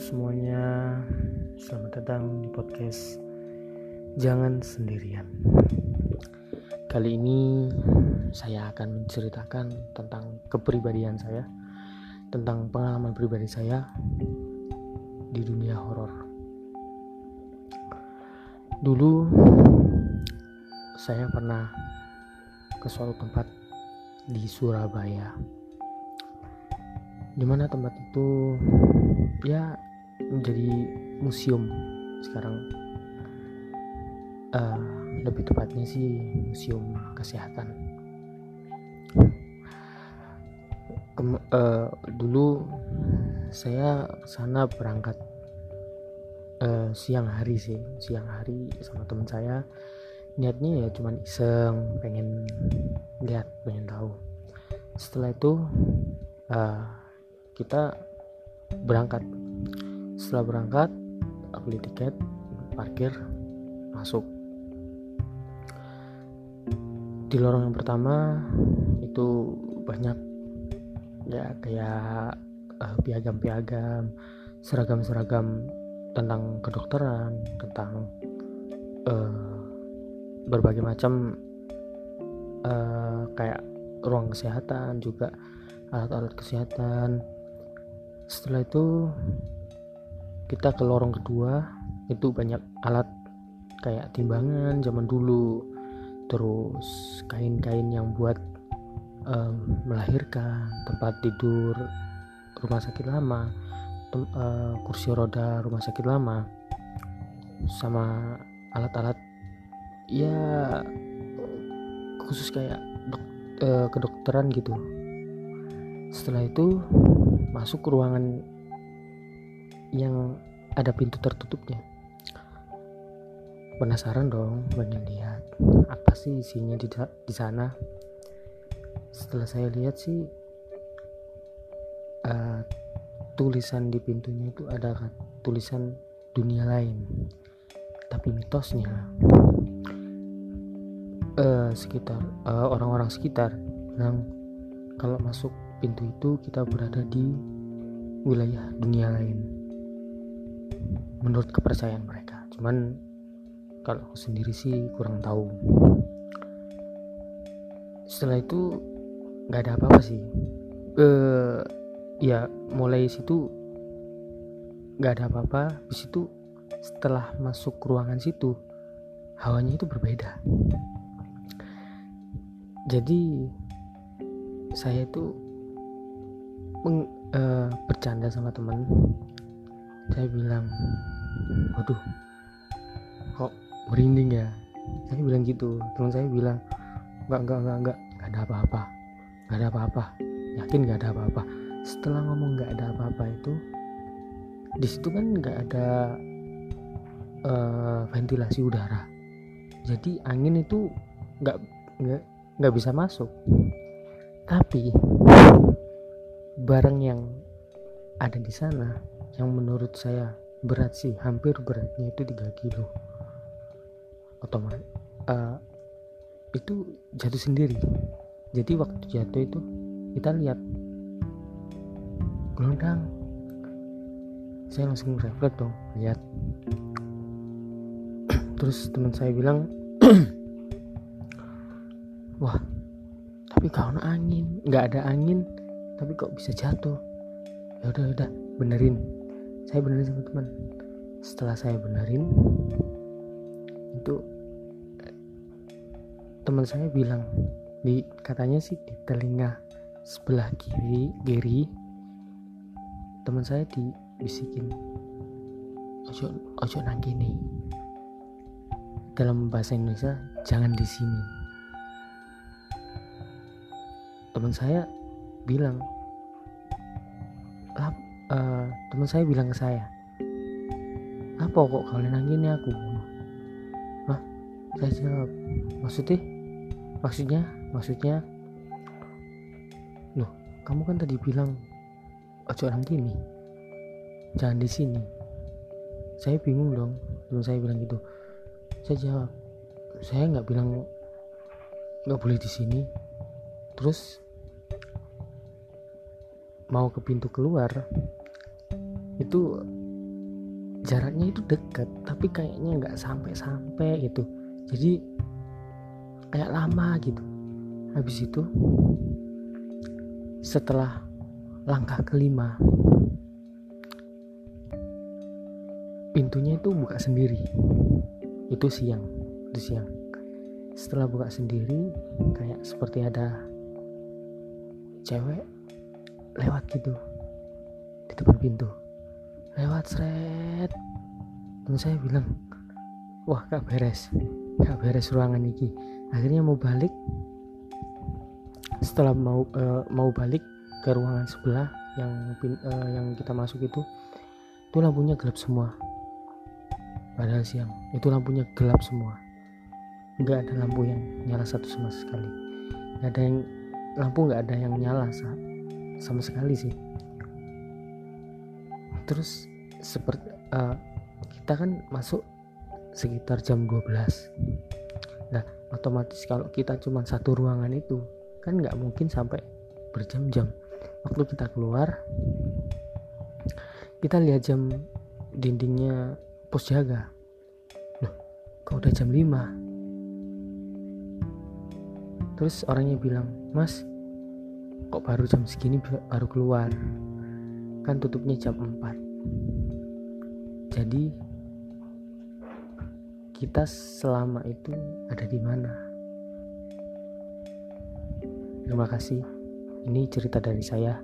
Semuanya, selamat datang di podcast Jangan Sendirian. Kali ini saya akan menceritakan tentang kepribadian saya, tentang pengalaman pribadi saya di dunia horor. Dulu saya pernah ke suatu tempat di Surabaya di mana tempat itu ya menjadi museum sekarang. Uh, lebih tepatnya sih museum kesehatan. Kem, uh, dulu saya sana berangkat uh, siang hari sih siang hari sama teman saya. Niatnya ya cuman iseng pengen lihat pengen tahu. Setelah itu uh, kita berangkat setelah berangkat beli tiket parkir masuk. Di lorong yang pertama itu banyak ya kayak uh, piagam-piagam seragam-seragam tentang kedokteran tentang uh, berbagai macam uh, kayak ruang kesehatan juga alat-alat kesehatan. Setelah itu kita ke lorong kedua itu banyak alat kayak timbangan zaman dulu. Terus kain-kain yang buat um, melahirkan tempat tidur rumah sakit lama tem, uh, kursi roda rumah sakit lama sama alat-alat ya khusus kayak dok, uh, kedokteran gitu. Setelah itu masuk ke ruangan yang ada pintu tertutupnya. Penasaran dong pengen lihat. Apa sih isinya di, di sana? Setelah saya lihat sih uh, tulisan di pintunya itu ada tulisan dunia lain. Tapi mitosnya uh, sekitar uh, orang-orang sekitar bilang kalau masuk pintu itu kita berada di wilayah dunia lain menurut kepercayaan mereka. Cuman kalau aku sendiri sih kurang tahu. Setelah itu nggak ada apa-apa sih. Eh ya mulai situ nggak ada apa-apa. Di situ setelah masuk ruangan situ hawanya itu berbeda. Jadi saya itu meng, uh, bercanda sama teman saya bilang waduh kok merinding ya? Saya bilang gitu. Teman saya bilang enggak enggak enggak enggak enggak ada apa-apa enggak ada apa-apa. Yakin enggak ada apa-apa. Setelah ngomong enggak ada apa-apa itu di situ kan enggak ada uh, ventilasi udara. Jadi angin itu enggak enggak enggak bisa masuk. Tapi barang yang ada di sana yang menurut saya berat sih hampir beratnya itu 3 kilo. Otomatis uh, itu jatuh sendiri. Jadi waktu jatuh itu kita lihat gelondang. Saya langsung refleks dong lihat. Terus teman saya bilang wah tapi kalau angin nggak ada angin tapi kok bisa jatuh. Ya udah udah benerin saya benerin sama teman. Setelah saya benerin itu teman saya bilang di katanya sih di telinga sebelah kiri kiri teman saya dibisikin ojo ojo gini dalam bahasa Indonesia jangan di sini. Teman saya bilang Lap, uh, teman saya bilang ke saya apa kok kalian nanggini aku? Hah? saya jawab maksudnya? Maksudnya? Maksudnya? Loh kamu kan tadi bilang ojo gini jangan di sini. Saya bingung dong teman saya bilang gitu. Saya jawab saya nggak bilang nggak boleh di sini. Terus mau ke pintu keluar itu jaraknya itu dekat tapi kayaknya nggak sampai-sampai gitu. Jadi kayak lama gitu. Habis itu setelah langkah kelima pintunya itu buka sendiri. Itu siang itu siang. Setelah buka sendiri kayak seperti ada cewek lewat gitu di depan pintu lewat seret dan saya bilang wah gak beres. Gak beres ruangan ini. Akhirnya mau balik. Setelah mau uh, mau balik ke ruangan sebelah yang uh, yang kita masuk itu itu lampunya gelap semua. Padahal siang itu lampunya gelap semua. Nggak ada lampu yang nyala satu sama sekali. Nggak ada yang lampu nggak ada yang nyala sama sekali sih terus seperti uh, kita kan masuk sekitar jam 12 nah otomatis kalau kita cuma satu ruangan itu kan nggak mungkin sampai berjam-jam. Waktu kita keluar kita lihat jam dindingnya pos jaga. Loh kok udah jam 5 terus orangnya bilang mas kok baru jam segini baru keluar kan tutupnya jam 4 jadi kita selama itu ada di mana? Terima kasih. Ini cerita dari saya